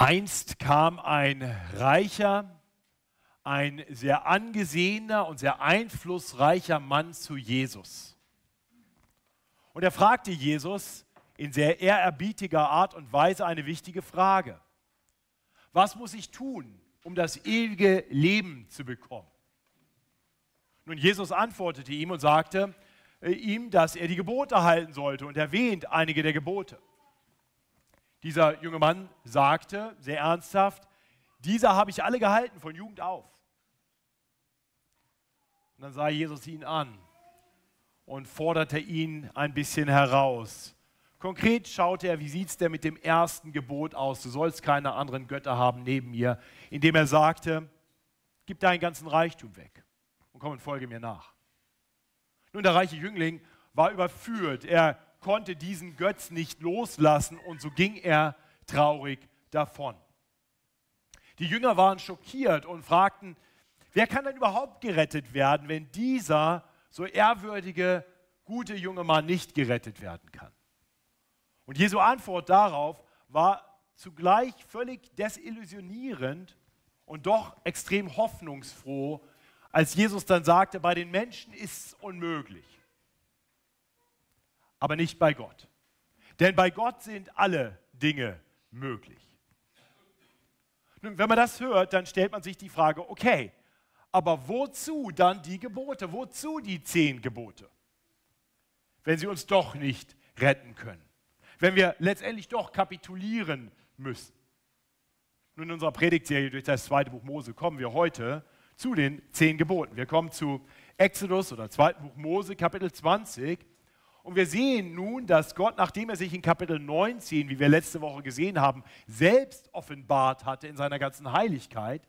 Einst kam ein reicher, ein sehr angesehener und sehr einflussreicher Mann zu Jesus. Und er fragte Jesus in sehr ehrerbietiger Art und Weise eine wichtige Frage. Was muss ich tun, um das ewige Leben zu bekommen? Nun, Jesus antwortete ihm und sagte äh, ihm, dass er die Gebote halten sollte und erwähnt einige der Gebote. Dieser junge Mann sagte sehr ernsthaft, diese habe ich alle gehalten von Jugend auf. Und dann sah Jesus ihn an und forderte ihn ein bisschen heraus. Konkret schaute er, wie sieht es denn mit dem ersten Gebot aus? Du sollst keine anderen Götter haben neben mir, indem er sagte, gib deinen ganzen Reichtum weg und komm und folge mir nach. Nun, der reiche Jüngling war überführt. Er konnte diesen Götz nicht loslassen und so ging er traurig davon. Die Jünger waren schockiert und fragten, wer kann denn überhaupt gerettet werden, wenn dieser so ehrwürdige, gute junge Mann nicht gerettet werden kann? Und Jesu Antwort darauf war zugleich völlig desillusionierend und doch extrem hoffnungsfroh, als Jesus dann sagte, bei den Menschen ist es unmöglich aber nicht bei Gott. Denn bei Gott sind alle Dinge möglich. Nun, wenn man das hört, dann stellt man sich die Frage, okay, aber wozu dann die Gebote? Wozu die zehn Gebote? Wenn sie uns doch nicht retten können. Wenn wir letztendlich doch kapitulieren müssen. Nun, in unserer Predigtserie durch das zweite Buch Mose kommen wir heute zu den zehn Geboten. Wir kommen zu Exodus oder zweiten Buch Mose, Kapitel 20. Und wir sehen nun, dass Gott, nachdem er sich in Kapitel 19, wie wir letzte Woche gesehen haben, selbst offenbart hatte in seiner ganzen Heiligkeit,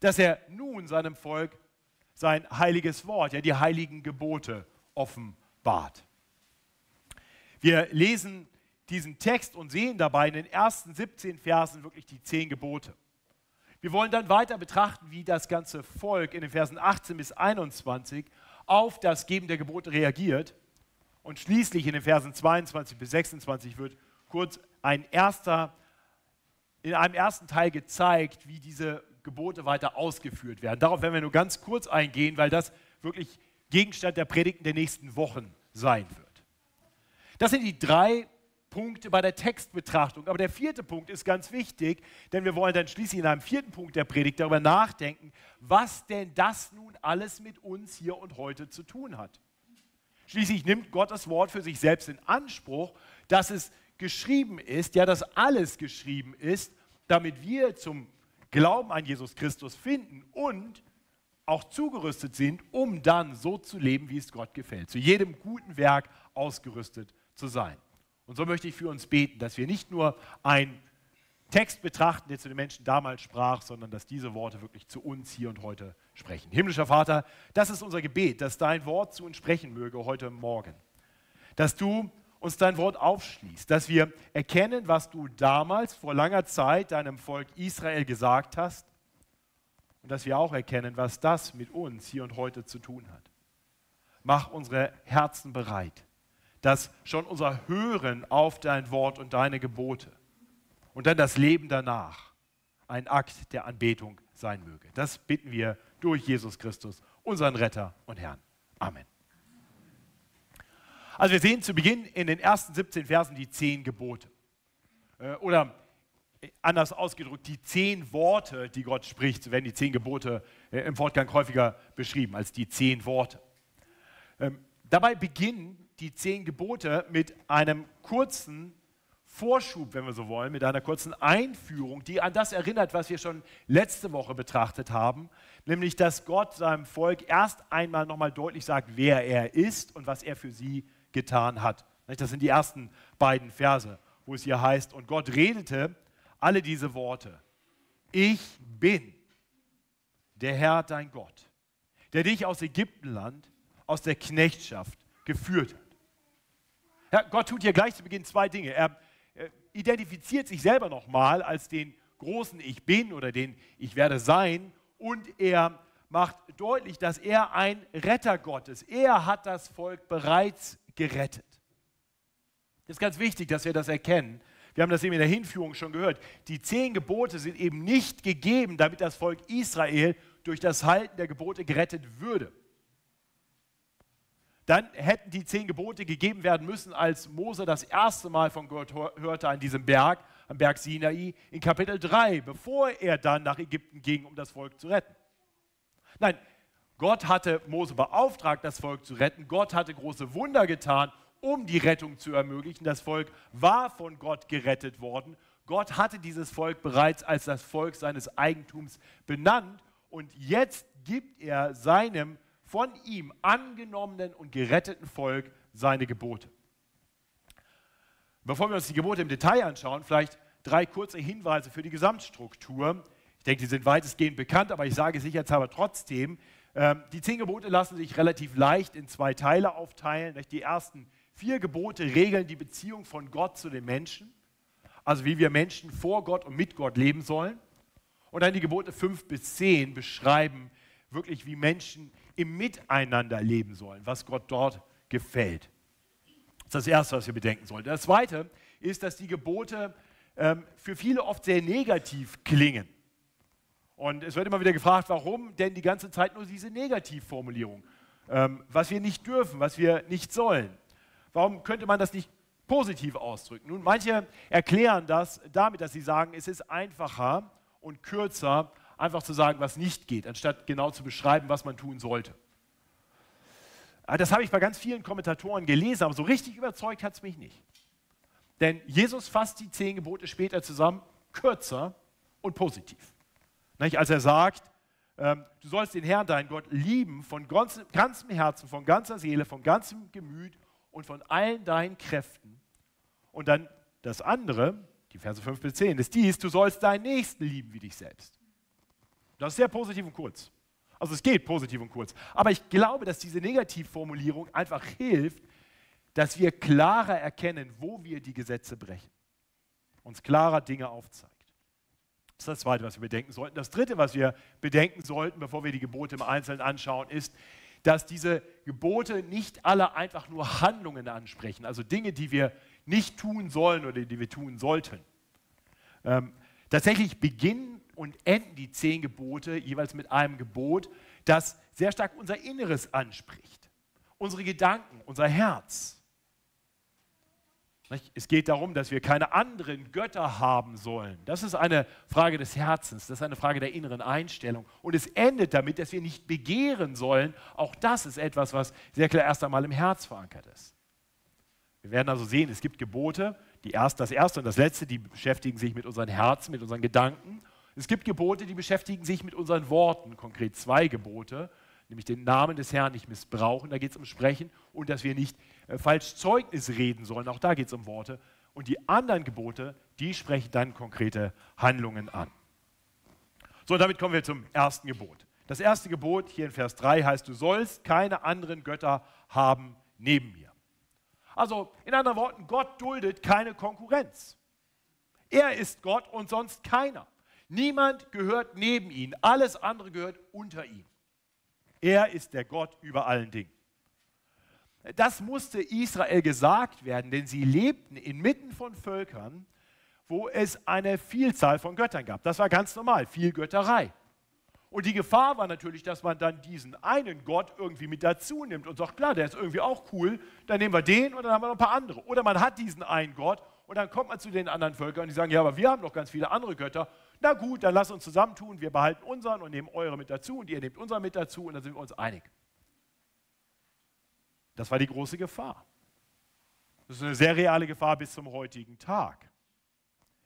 dass er nun seinem Volk sein heiliges Wort, ja die heiligen Gebote offenbart. Wir lesen diesen Text und sehen dabei in den ersten 17 Versen wirklich die zehn Gebote. Wir wollen dann weiter betrachten, wie das ganze Volk in den Versen 18 bis 21 auf das Geben der Gebote reagiert und schließlich in den Versen 22 bis 26 wird kurz ein erster, in einem ersten Teil gezeigt, wie diese Gebote weiter ausgeführt werden. Darauf werden wir nur ganz kurz eingehen, weil das wirklich Gegenstand der Predigten der nächsten Wochen sein wird. Das sind die drei Punkte bei der Textbetrachtung. Aber der vierte Punkt ist ganz wichtig, denn wir wollen dann schließlich in einem vierten Punkt der Predigt darüber nachdenken, was denn das nun alles mit uns hier und heute zu tun hat. Schließlich nimmt Gott das Wort für sich selbst in Anspruch, dass es geschrieben ist, ja, dass alles geschrieben ist, damit wir zum Glauben an Jesus Christus finden und auch zugerüstet sind, um dann so zu leben, wie es Gott gefällt, zu jedem guten Werk ausgerüstet zu sein. Und so möchte ich für uns beten, dass wir nicht nur ein Text betrachten, der zu den Menschen damals sprach, sondern dass diese Worte wirklich zu uns hier und heute sprechen. Himmlischer Vater, das ist unser Gebet, dass dein Wort zu uns sprechen möge heute Morgen. Dass du uns dein Wort aufschließt, dass wir erkennen, was du damals vor langer Zeit deinem Volk Israel gesagt hast und dass wir auch erkennen, was das mit uns hier und heute zu tun hat. Mach unsere Herzen bereit, dass schon unser Hören auf dein Wort und deine Gebote und dann das Leben danach ein Akt der Anbetung sein möge. Das bitten wir durch Jesus Christus, unseren Retter und Herrn. Amen. Also wir sehen zu Beginn in den ersten 17 Versen die zehn Gebote. Äh, oder anders ausgedrückt, die zehn Worte, die Gott spricht, werden die zehn Gebote äh, im Fortgang häufiger beschrieben als die zehn Worte. Ähm, dabei beginnen die zehn Gebote mit einem kurzen Vorschub, wenn wir so wollen, mit einer kurzen Einführung, die an das erinnert, was wir schon letzte Woche betrachtet haben, nämlich dass Gott seinem Volk erst einmal nochmal deutlich sagt, wer er ist und was er für sie getan hat. Das sind die ersten beiden Verse, wo es hier heißt, und Gott redete alle diese Worte. Ich bin der Herr dein Gott, der dich aus Ägyptenland, aus der Knechtschaft geführt hat. Ja, Gott tut hier gleich zu Beginn zwei Dinge. Er identifiziert sich selber nochmal als den großen Ich bin oder den Ich werde sein und er macht deutlich, dass er ein Retter Gottes. Er hat das Volk bereits gerettet. Das ist ganz wichtig, dass wir das erkennen. Wir haben das eben in der Hinführung schon gehört. Die zehn Gebote sind eben nicht gegeben, damit das Volk Israel durch das Halten der Gebote gerettet würde. Dann hätten die zehn Gebote gegeben werden müssen, als Mose das erste Mal von Gott hörte an diesem Berg, am Berg Sinai, in Kapitel 3, bevor er dann nach Ägypten ging, um das Volk zu retten. Nein, Gott hatte Mose beauftragt, das Volk zu retten. Gott hatte große Wunder getan, um die Rettung zu ermöglichen. Das Volk war von Gott gerettet worden. Gott hatte dieses Volk bereits als das Volk seines Eigentums benannt und jetzt gibt er seinem von ihm angenommenen und geretteten Volk seine Gebote. Bevor wir uns die Gebote im Detail anschauen, vielleicht drei kurze Hinweise für die Gesamtstruktur. Ich denke, die sind weitestgehend bekannt, aber ich sage sicherheitshalber trotzdem, ähm, die zehn Gebote lassen sich relativ leicht in zwei Teile aufteilen. Die ersten vier Gebote regeln die Beziehung von Gott zu den Menschen, also wie wir Menschen vor Gott und mit Gott leben sollen. Und dann die Gebote fünf bis zehn beschreiben wirklich, wie Menschen im Miteinander leben sollen, was Gott dort gefällt. Das ist das Erste, was wir bedenken sollten. Das Zweite ist, dass die Gebote ähm, für viele oft sehr negativ klingen. Und es wird immer wieder gefragt, warum denn die ganze Zeit nur diese Negativformulierung? Ähm, was wir nicht dürfen, was wir nicht sollen. Warum könnte man das nicht positiv ausdrücken? Nun, manche erklären das damit, dass sie sagen, es ist einfacher und kürzer, einfach zu sagen, was nicht geht, anstatt genau zu beschreiben, was man tun sollte. Ah, das habe ich bei ganz vielen Kommentatoren gelesen, aber so richtig überzeugt hat es mich nicht. Denn Jesus fasst die zehn Gebote später zusammen, kürzer und positiv. Als er sagt, ähm, du sollst den Herrn, deinen Gott, lieben von ganzem Herzen, von ganzer Seele, von ganzem Gemüt und von allen deinen Kräften. Und dann das andere, die Verse 5 bis 10, ist dies, du sollst deinen Nächsten lieben wie dich selbst. Das ist sehr positiv und kurz. Also es geht positiv und kurz. Aber ich glaube, dass diese Negativformulierung einfach hilft, dass wir klarer erkennen, wo wir die Gesetze brechen. Uns klarer Dinge aufzeigt. Das ist das Zweite, was wir bedenken sollten. Das Dritte, was wir bedenken sollten, bevor wir die Gebote im Einzelnen anschauen, ist, dass diese Gebote nicht alle einfach nur Handlungen ansprechen, also Dinge, die wir nicht tun sollen oder die wir tun sollten. Ähm, tatsächlich beginnen und enden die zehn Gebote jeweils mit einem Gebot, das sehr stark unser Inneres anspricht, unsere Gedanken, unser Herz. Es geht darum, dass wir keine anderen Götter haben sollen. Das ist eine Frage des Herzens, das ist eine Frage der inneren Einstellung. Und es endet damit, dass wir nicht begehren sollen. Auch das ist etwas, was sehr klar erst einmal im Herz verankert ist. Wir werden also sehen, es gibt Gebote, die erst, das erste und das letzte, die beschäftigen sich mit unseren Herzen, mit unseren Gedanken. Es gibt Gebote, die beschäftigen sich mit unseren Worten, konkret zwei Gebote, nämlich den Namen des Herrn nicht missbrauchen, da geht es um Sprechen und dass wir nicht äh, falsch Zeugnis reden sollen, auch da geht es um Worte. Und die anderen Gebote, die sprechen dann konkrete Handlungen an. So, damit kommen wir zum ersten Gebot. Das erste Gebot hier in Vers 3 heißt, du sollst keine anderen Götter haben neben mir. Also in anderen Worten, Gott duldet keine Konkurrenz. Er ist Gott und sonst keiner. Niemand gehört neben ihn, alles andere gehört unter ihm. Er ist der Gott über allen Dingen. Das musste Israel gesagt werden, denn sie lebten inmitten von Völkern, wo es eine Vielzahl von Göttern gab. Das war ganz normal, viel Götterei. Und die Gefahr war natürlich, dass man dann diesen einen Gott irgendwie mit dazu nimmt und sagt, klar, der ist irgendwie auch cool, dann nehmen wir den und dann haben wir noch ein paar andere. Oder man hat diesen einen Gott und dann kommt man zu den anderen Völkern und die sagen, ja, aber wir haben noch ganz viele andere Götter. Na gut, dann lasst uns zusammentun, wir behalten unseren und nehmen eure mit dazu und ihr nehmt unseren mit dazu und dann sind wir uns einig. Das war die große Gefahr. Das ist eine sehr reale Gefahr bis zum heutigen Tag.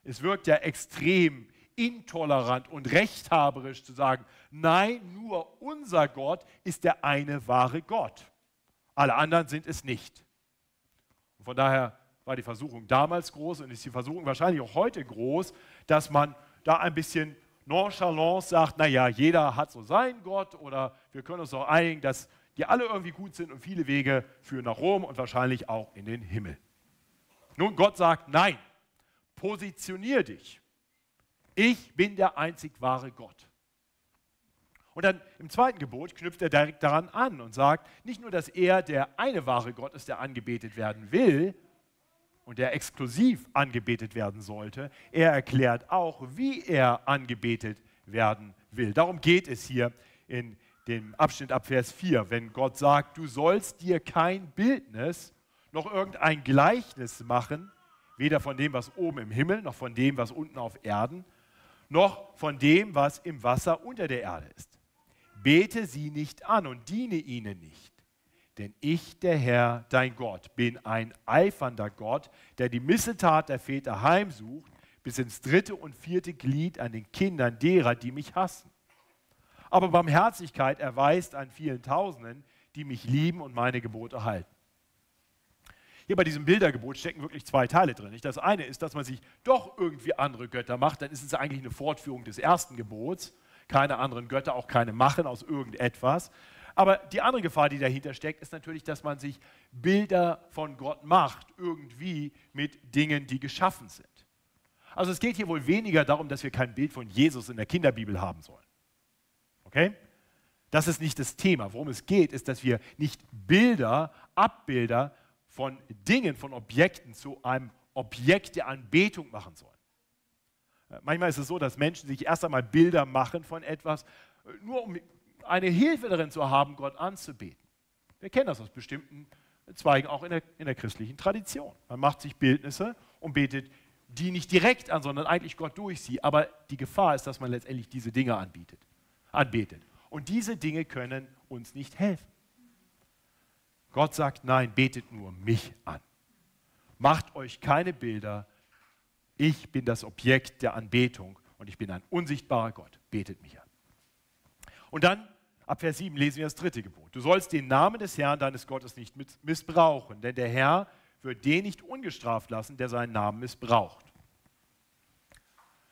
Es wirkt ja extrem intolerant und rechthaberisch zu sagen, nein, nur unser Gott ist der eine wahre Gott. Alle anderen sind es nicht. Von daher war die Versuchung damals groß und ist die Versuchung wahrscheinlich auch heute groß, dass man da ein bisschen nonchalant sagt, naja, jeder hat so seinen Gott oder wir können uns auch einigen, dass die alle irgendwie gut sind und viele Wege führen nach Rom und wahrscheinlich auch in den Himmel. Nun, Gott sagt, nein, positionier dich. Ich bin der einzig wahre Gott. Und dann im zweiten Gebot knüpft er direkt daran an und sagt, nicht nur, dass er der eine wahre Gott ist, der angebetet werden will, und der exklusiv angebetet werden sollte, er erklärt auch, wie er angebetet werden will. Darum geht es hier in dem Abschnitt ab Vers 4, wenn Gott sagt, du sollst dir kein Bildnis noch irgendein Gleichnis machen, weder von dem, was oben im Himmel, noch von dem, was unten auf Erden, noch von dem, was im Wasser unter der Erde ist. Bete sie nicht an und diene ihnen nicht. Denn ich, der Herr, dein Gott, bin ein eifernder Gott, der die Missetat der Väter heimsucht, bis ins dritte und vierte Glied an den Kindern derer, die mich hassen. Aber Barmherzigkeit erweist an vielen Tausenden, die mich lieben und meine Gebote halten. Hier bei diesem Bildergebot stecken wirklich zwei Teile drin. Das eine ist, dass man sich doch irgendwie andere Götter macht, dann ist es eigentlich eine Fortführung des ersten Gebots. Keine anderen Götter, auch keine machen aus irgendetwas. Aber die andere Gefahr, die dahinter steckt, ist natürlich, dass man sich Bilder von Gott macht, irgendwie mit Dingen, die geschaffen sind. Also es geht hier wohl weniger darum, dass wir kein Bild von Jesus in der Kinderbibel haben sollen. Okay? Das ist nicht das Thema. Worum es geht, ist, dass wir nicht Bilder, Abbilder von Dingen, von Objekten zu einem Objekt der Anbetung machen sollen. Äh, manchmal ist es so, dass Menschen sich erst einmal Bilder machen von etwas, äh, nur um eine Hilfe darin zu haben, Gott anzubeten. Wir kennen das aus bestimmten Zweigen, auch in der, in der christlichen Tradition. Man macht sich Bildnisse und betet die nicht direkt an, sondern eigentlich Gott durch sie. Aber die Gefahr ist, dass man letztendlich diese Dinge anbietet, anbetet. Und diese Dinge können uns nicht helfen. Gott sagt, nein, betet nur mich an. Macht euch keine Bilder. Ich bin das Objekt der Anbetung und ich bin ein unsichtbarer Gott. Betet mich an. Und dann, ab Vers 7, lesen wir das dritte Gebot. Du sollst den Namen des Herrn deines Gottes nicht missbrauchen, denn der Herr wird den nicht ungestraft lassen, der seinen Namen missbraucht.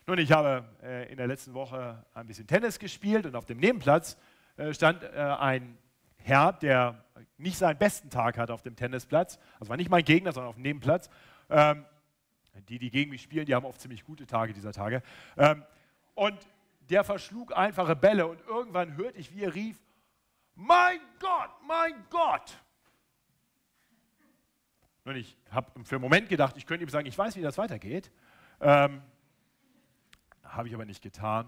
Nun, ich habe äh, in der letzten Woche ein bisschen Tennis gespielt und auf dem Nebenplatz äh, stand äh, ein Herr, der nicht seinen besten Tag hatte auf dem Tennisplatz. Also war nicht mein Gegner, sondern auf dem Nebenplatz. Ähm, die, die gegen mich spielen, die haben oft ziemlich gute Tage dieser Tage. Ähm, und der verschlug einfache Bälle und irgendwann hörte ich, wie er rief, mein Gott, mein Gott. Und ich habe für einen Moment gedacht, ich könnte ihm sagen, ich weiß, wie das weitergeht. Ähm, habe ich aber nicht getan.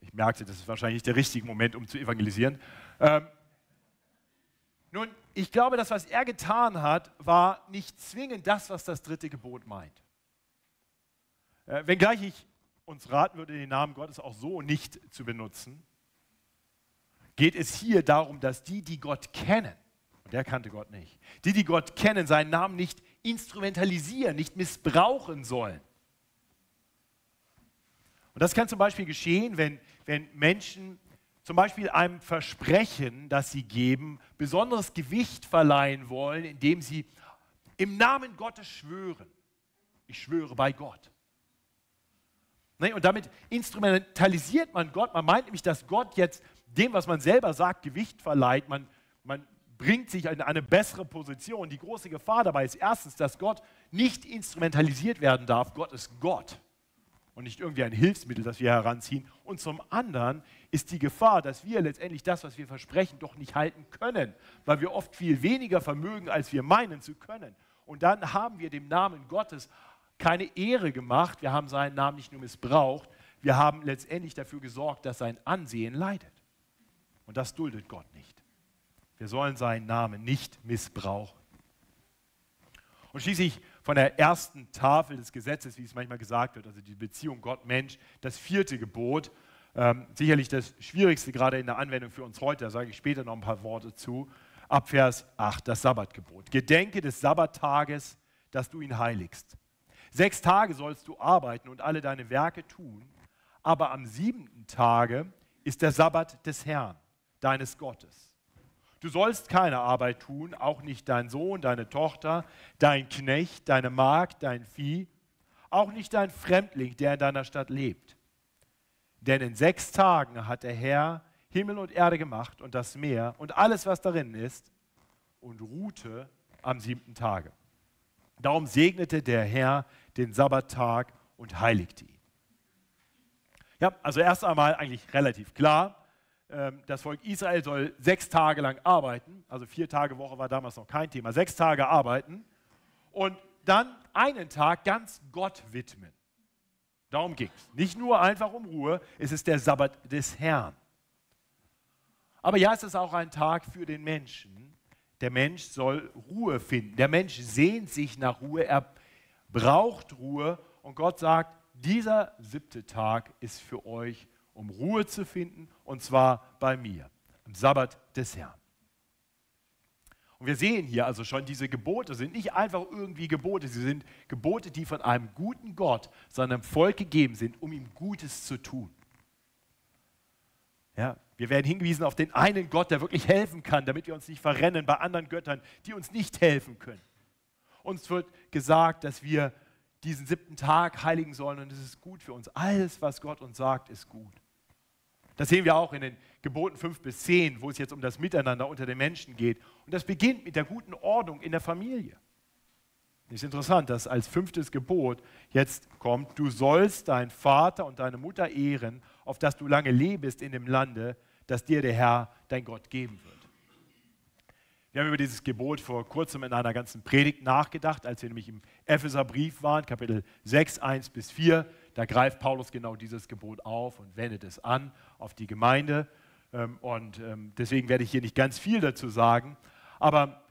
Ich merkte, das ist wahrscheinlich nicht der richtige Moment, um zu evangelisieren. Ähm, nun, ich glaube, das, was er getan hat, war nicht zwingend das, was das dritte Gebot meint. Äh, wenngleich ich uns raten würde, den Namen Gottes auch so nicht zu benutzen, geht es hier darum, dass die, die Gott kennen, und der kannte Gott nicht, die, die Gott kennen, seinen Namen nicht instrumentalisieren, nicht missbrauchen sollen. Und das kann zum Beispiel geschehen, wenn, wenn Menschen zum Beispiel einem Versprechen, das sie geben, besonderes Gewicht verleihen wollen, indem sie im Namen Gottes schwören. Ich schwöre bei Gott. Ne, und damit instrumentalisiert man Gott. Man meint nämlich, dass Gott jetzt dem, was man selber sagt, Gewicht verleiht. Man, man bringt sich in eine bessere Position. Die große Gefahr dabei ist erstens, dass Gott nicht instrumentalisiert werden darf. Gott ist Gott und nicht irgendwie ein Hilfsmittel, das wir heranziehen. Und zum anderen ist die Gefahr, dass wir letztendlich das, was wir versprechen, doch nicht halten können, weil wir oft viel weniger vermögen, als wir meinen zu können. Und dann haben wir dem Namen Gottes keine Ehre gemacht, wir haben seinen Namen nicht nur missbraucht, wir haben letztendlich dafür gesorgt, dass sein Ansehen leidet. Und das duldet Gott nicht. Wir sollen seinen Namen nicht missbrauchen. Und schließlich von der ersten Tafel des Gesetzes, wie es manchmal gesagt wird, also die Beziehung Gott-Mensch, das vierte Gebot, ähm, sicherlich das Schwierigste gerade in der Anwendung für uns heute, da sage ich später noch ein paar Worte zu, ab Vers 8, das Sabbatgebot. Gedenke des Sabbattages, dass du ihn heiligst. Sechs Tage sollst du arbeiten und alle deine Werke tun, aber am siebenten Tage ist der Sabbat des Herrn, deines Gottes. Du sollst keine Arbeit tun, auch nicht dein Sohn, deine Tochter, dein Knecht, deine Magd, dein Vieh, auch nicht dein Fremdling, der in deiner Stadt lebt. Denn in sechs Tagen hat der Herr Himmel und Erde gemacht und das Meer und alles, was darin ist, und ruhte am siebten Tage. Darum segnete der Herr den Sabbattag und heiligte ihn. Ja, also erst einmal eigentlich relativ klar. Ähm, das Volk Israel soll sechs Tage lang arbeiten, also vier Tage Woche war damals noch kein Thema, sechs Tage arbeiten. Und dann einen Tag ganz Gott widmen. Darum ging es. Nicht nur einfach um Ruhe, es ist der Sabbat des Herrn. Aber ja, es ist auch ein Tag für den Menschen. Der Mensch soll Ruhe finden. Der Mensch sehnt sich nach Ruhe, er braucht Ruhe und Gott sagt, dieser siebte Tag ist für euch, um Ruhe zu finden und zwar bei mir, am Sabbat des Herrn. Und wir sehen hier also schon, diese Gebote sind nicht einfach irgendwie Gebote, sie sind Gebote, die von einem guten Gott seinem Volk gegeben sind, um ihm Gutes zu tun. Ja, wir werden hingewiesen auf den einen Gott, der wirklich helfen kann, damit wir uns nicht verrennen bei anderen Göttern, die uns nicht helfen können. Uns wird gesagt, dass wir diesen siebten Tag heiligen sollen und es ist gut für uns. Alles, was Gott uns sagt, ist gut. Das sehen wir auch in den Geboten 5 bis 10, wo es jetzt um das Miteinander unter den Menschen geht. Und das beginnt mit der guten Ordnung in der Familie. Es ist interessant, dass als fünftes Gebot jetzt kommt, du sollst deinen Vater und deine Mutter ehren, auf dass du lange lebst in dem Lande, das dir der Herr, dein Gott, geben wird. Wir haben über dieses Gebot vor kurzem in einer ganzen Predigt nachgedacht, als wir nämlich im Epheserbrief waren, Kapitel 6, 1 bis 4. Da greift Paulus genau dieses Gebot auf und wendet es an auf die Gemeinde. Ähm, und ähm, deswegen werde ich hier nicht ganz viel dazu sagen. Aber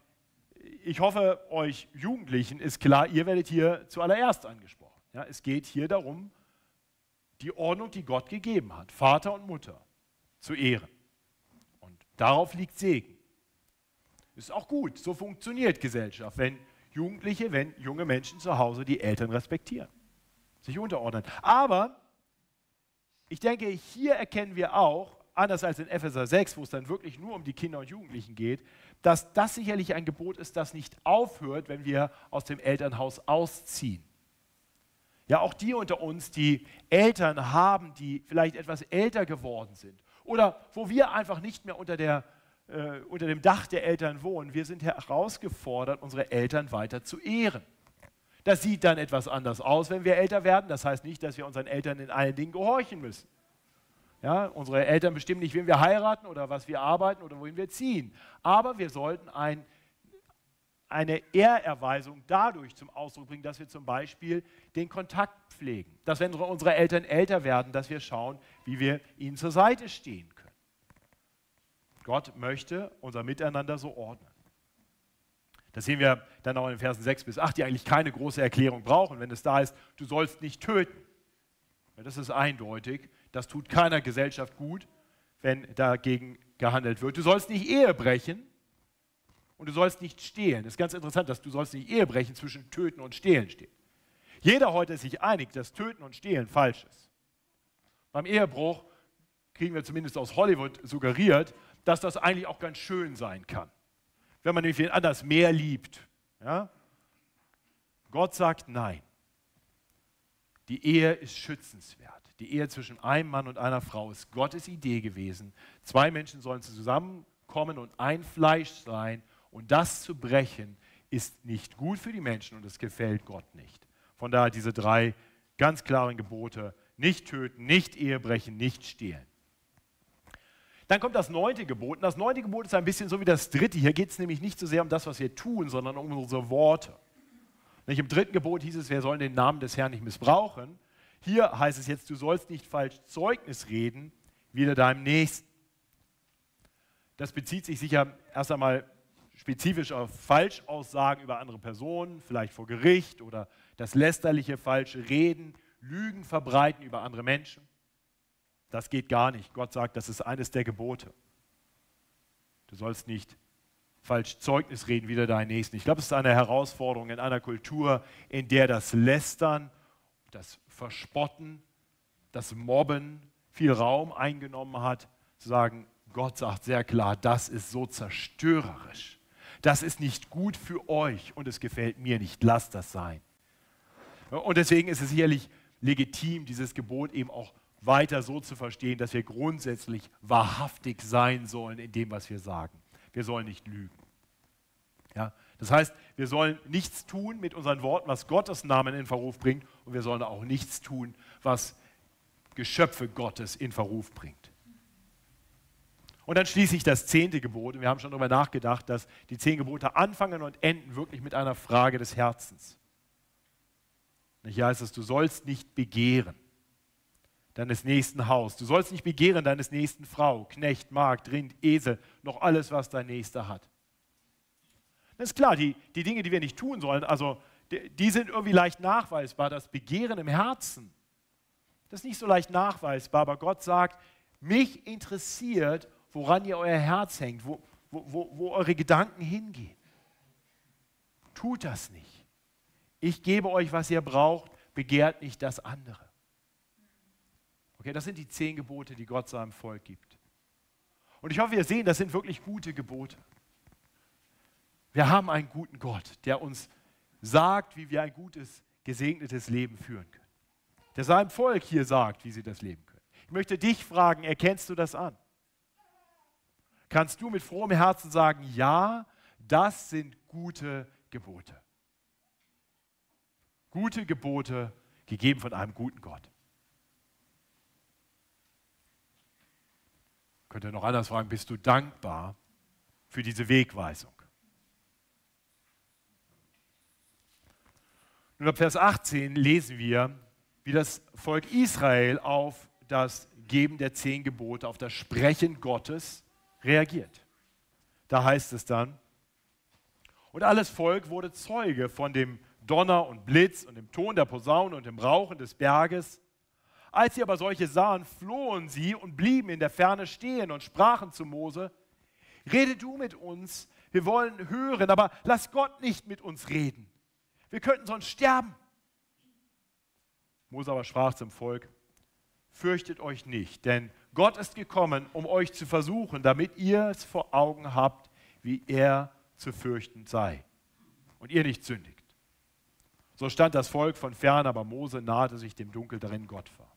ich hoffe, euch Jugendlichen ist klar, ihr werdet hier zuallererst angesprochen. Ja, es geht hier darum, die Ordnung, die Gott gegeben hat, Vater und Mutter zu ehren. Und darauf liegt Segen. Ist auch gut, so funktioniert Gesellschaft, wenn Jugendliche, wenn junge Menschen zu Hause die Eltern respektieren, sich unterordnen. Aber ich denke, hier erkennen wir auch, anders als in Epheser 6, wo es dann wirklich nur um die Kinder und Jugendlichen geht, dass das sicherlich ein Gebot ist, das nicht aufhört, wenn wir aus dem Elternhaus ausziehen. Ja, auch die unter uns, die Eltern haben, die vielleicht etwas älter geworden sind oder wo wir einfach nicht mehr unter der äh, unter dem Dach der Eltern wohnen, wir sind herausgefordert, unsere Eltern weiter zu ehren. Das sieht dann etwas anders aus, wenn wir älter werden. Das heißt nicht, dass wir unseren Eltern in allen Dingen gehorchen müssen. Ja, unsere Eltern bestimmen nicht, wen wir heiraten oder was wir arbeiten oder wohin wir ziehen. Aber wir sollten ein, eine Ehrerweisung dadurch zum Ausdruck bringen, dass wir zum Beispiel den Kontakt pflegen. Dass wenn unsere Eltern älter werden, dass wir schauen, wie wir ihnen zur Seite stehen können. Gott möchte unser Miteinander so ordnen. Das sehen wir dann auch in den Versen 6 bis 8, die eigentlich keine große Erklärung brauchen, wenn es da ist, du sollst nicht töten. Das ist eindeutig. Das tut keiner Gesellschaft gut, wenn dagegen gehandelt wird. Du sollst nicht Ehe brechen und du sollst nicht stehlen. Das ist ganz interessant, dass du sollst nicht Ehe brechen zwischen töten und stehlen steht. Jeder heute ist sich einig, dass töten und stehlen falsch ist. Beim Ehebruch kriegen wir zumindest aus Hollywood suggeriert, dass das eigentlich auch ganz schön sein kann. Wenn man nämlich wen anders mehr liebt. Ja? Gott sagt nein. Die Ehe ist schützenswert. Die Ehe zwischen einem Mann und einer Frau ist Gottes Idee gewesen. Zwei Menschen sollen zusammenkommen und ein Fleisch sein. Und das zu brechen, ist nicht gut für die Menschen und es gefällt Gott nicht. Von daher diese drei ganz klaren Gebote. Nicht töten, nicht Ehe brechen, nicht stehlen. Dann kommt das neunte Gebot. Und das neunte Gebot ist ein bisschen so wie das dritte. Hier geht es nämlich nicht so sehr um das, was wir tun, sondern um unsere Worte. Nicht Im dritten Gebot hieß es, wir sollen den Namen des Herrn nicht missbrauchen. Hier heißt es jetzt, du sollst nicht falsch Zeugnis reden, wieder deinem Nächsten. Das bezieht sich sicher erst einmal spezifisch auf Falschaussagen über andere Personen, vielleicht vor Gericht oder das lästerliche falsche Reden, Lügen verbreiten über andere Menschen. Das geht gar nicht. Gott sagt, das ist eines der Gebote. Du sollst nicht falsch Zeugnis reden wieder deinen Nächsten. Ich glaube, es ist eine Herausforderung in einer Kultur, in der das Lästern, das Verspotten, das Mobben viel Raum eingenommen hat, zu sagen, Gott sagt sehr klar, das ist so zerstörerisch. Das ist nicht gut für euch und es gefällt mir nicht. Lasst das sein. Und deswegen ist es sicherlich legitim, dieses Gebot eben auch weiter so zu verstehen, dass wir grundsätzlich wahrhaftig sein sollen in dem, was wir sagen. Wir sollen nicht lügen. Ja? Das heißt, wir sollen nichts tun mit unseren Worten, was Gottes Namen in Verruf bringt, und wir sollen auch nichts tun, was Geschöpfe Gottes in Verruf bringt. Und dann schließlich das zehnte Gebot. wir haben schon darüber nachgedacht, dass die zehn Gebote anfangen und enden wirklich mit einer Frage des Herzens. Hier heißt es, du sollst nicht begehren deines nächsten Haus. Du sollst nicht begehren deines nächsten Frau, Knecht, Magd, Rind, Esel, noch alles, was dein Nächster hat. Das ist klar, die, die Dinge, die wir nicht tun sollen, also die, die sind irgendwie leicht nachweisbar. Das Begehren im Herzen, das ist nicht so leicht nachweisbar, aber Gott sagt, mich interessiert, woran ihr euer Herz hängt, wo, wo, wo, eure Gedanken hingehen. Tut das nicht. Ich gebe euch, was ihr braucht, begehrt nicht das andere. Okay, das sind die zehn Gebote, die Gott seinem Volk gibt. Und ich hoffe, wir sehen, das sind wirklich gute Gebote. Wir haben einen guten Gott, der uns sagt, wie wir ein gutes, gesegnetes Leben führen können. Der seinem Volk hier sagt, wie sie das leben können. Ich möchte dich fragen, erkennst du das an? Kannst du mit frohem Herzen sagen, ja, das sind gute Gebote. Gute Gebote gegeben von einem guten Gott. Könnt ihr noch anders fragen, bist du dankbar für diese Wegweisung? Nun ab Vers 18 lesen wir, wie das Volk Israel auf das Geben der zehn Gebote, auf das Sprechen Gottes reagiert. Da heißt es dann, und alles Volk wurde Zeuge von dem Donner und Blitz und dem Ton der Posaune und dem Rauchen des Berges als sie aber solche sahen, flohen sie und blieben in der Ferne stehen und sprachen zu Mose, rede du mit uns, wir wollen hören, aber lass Gott nicht mit uns reden. Wir könnten sonst sterben. Mose aber sprach zum Volk, fürchtet euch nicht, denn Gott ist gekommen, um euch zu versuchen, damit ihr es vor Augen habt, wie er zu fürchten sei und ihr nicht sündigt. So stand das Volk von fern, aber Mose nahte sich dem Dunkel, darin Gott war.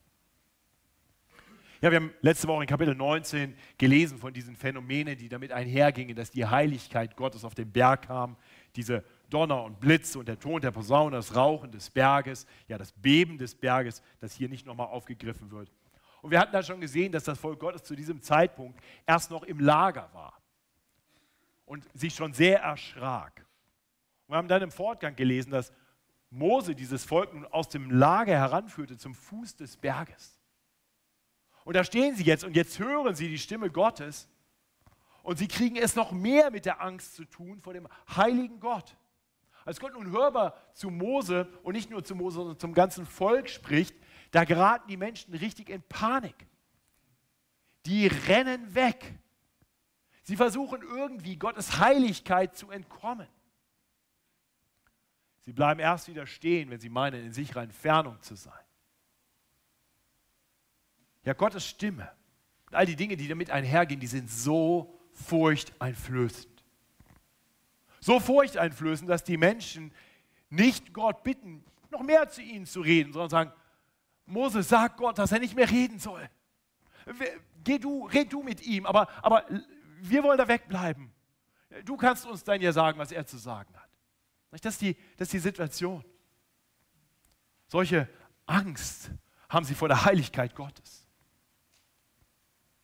Ja, wir haben letzte Woche in Kapitel 19 gelesen von diesen Phänomenen, die damit einhergingen, dass die Heiligkeit Gottes auf den Berg kam, diese Donner und Blitze und der Ton der Posaune, das Rauchen des Berges, ja, das Beben des Berges, das hier nicht nochmal aufgegriffen wird. Und wir hatten da schon gesehen, dass das Volk Gottes zu diesem Zeitpunkt erst noch im Lager war und sich schon sehr erschrak. Und wir haben dann im Fortgang gelesen, dass Mose dieses Volk nun aus dem Lager heranführte zum Fuß des Berges. Und da stehen sie jetzt und jetzt hören sie die Stimme Gottes und sie kriegen es noch mehr mit der Angst zu tun vor dem heiligen Gott. Als Gott nun hörbar zu Mose und nicht nur zu Mose, sondern zum ganzen Volk spricht, da geraten die Menschen richtig in Panik. Die rennen weg. Sie versuchen irgendwie Gottes Heiligkeit zu entkommen. Sie bleiben erst wieder stehen, wenn sie meinen, in sicherer Entfernung zu sein. Ja, Gottes Stimme und all die Dinge, die damit einhergehen, die sind so furchteinflößend. So furchteinflößend, dass die Menschen nicht Gott bitten, noch mehr zu ihnen zu reden, sondern sagen, Mose, sag Gott, dass er nicht mehr reden soll. Geh du, red du mit ihm, aber, aber wir wollen da wegbleiben. Du kannst uns dann ja sagen, was er zu sagen hat. Das ist die, das ist die Situation. Solche Angst haben sie vor der Heiligkeit Gottes.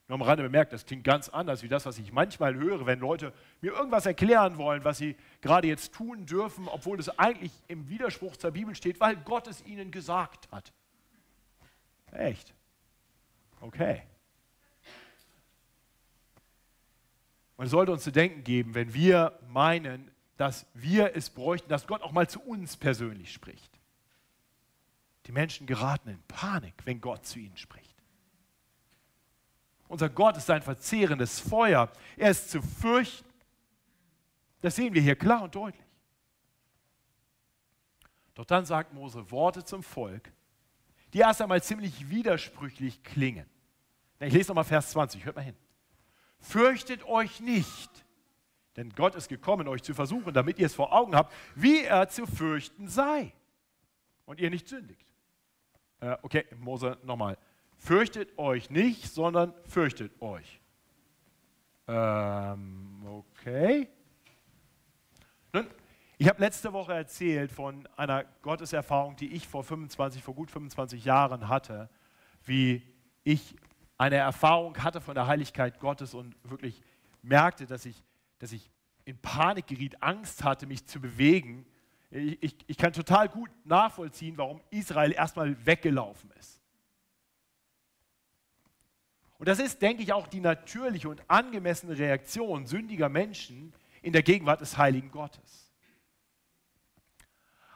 Nur am Rande bemerkt, das klingt ganz anders wie das, was ich manchmal höre, wenn Leute mir irgendwas erklären wollen, was sie gerade jetzt tun dürfen, obwohl es eigentlich im Widerspruch zur Bibel steht, weil Gott es ihnen gesagt hat. Echt? Okay. Es sollte uns zu denken geben, wenn wir meinen, dass wir es bräuchten, dass Gott auch mal zu uns persönlich spricht. Die Menschen geraten in Panik, wenn Gott zu ihnen spricht. Unser Gott ist ein verzehrendes Feuer. Er ist zu fürchten. Das sehen wir hier klar und deutlich. Doch dann sagt Mose Worte zum Volk, die erst einmal ziemlich widersprüchlich klingen. Ich lese nochmal Vers 20, hört mal hin. Fürchtet euch nicht, denn Gott ist gekommen, euch zu versuchen, damit ihr es vor Augen habt, wie er zu fürchten sei und ihr nicht sündigt. Äh, okay, Mose nochmal. Fürchtet euch nicht, sondern fürchtet euch. Ähm, okay. Ich habe letzte Woche erzählt von einer Gotteserfahrung, die ich vor 25, vor gut 25 Jahren hatte, wie ich eine Erfahrung hatte von der Heiligkeit Gottes und wirklich merkte, dass ich, dass ich in Panik geriet, Angst hatte, mich zu bewegen, Ich, ich, ich kann total gut nachvollziehen, warum Israel erstmal weggelaufen ist. Und das ist, denke ich, auch die natürliche und angemessene Reaktion sündiger Menschen in der Gegenwart des heiligen Gottes.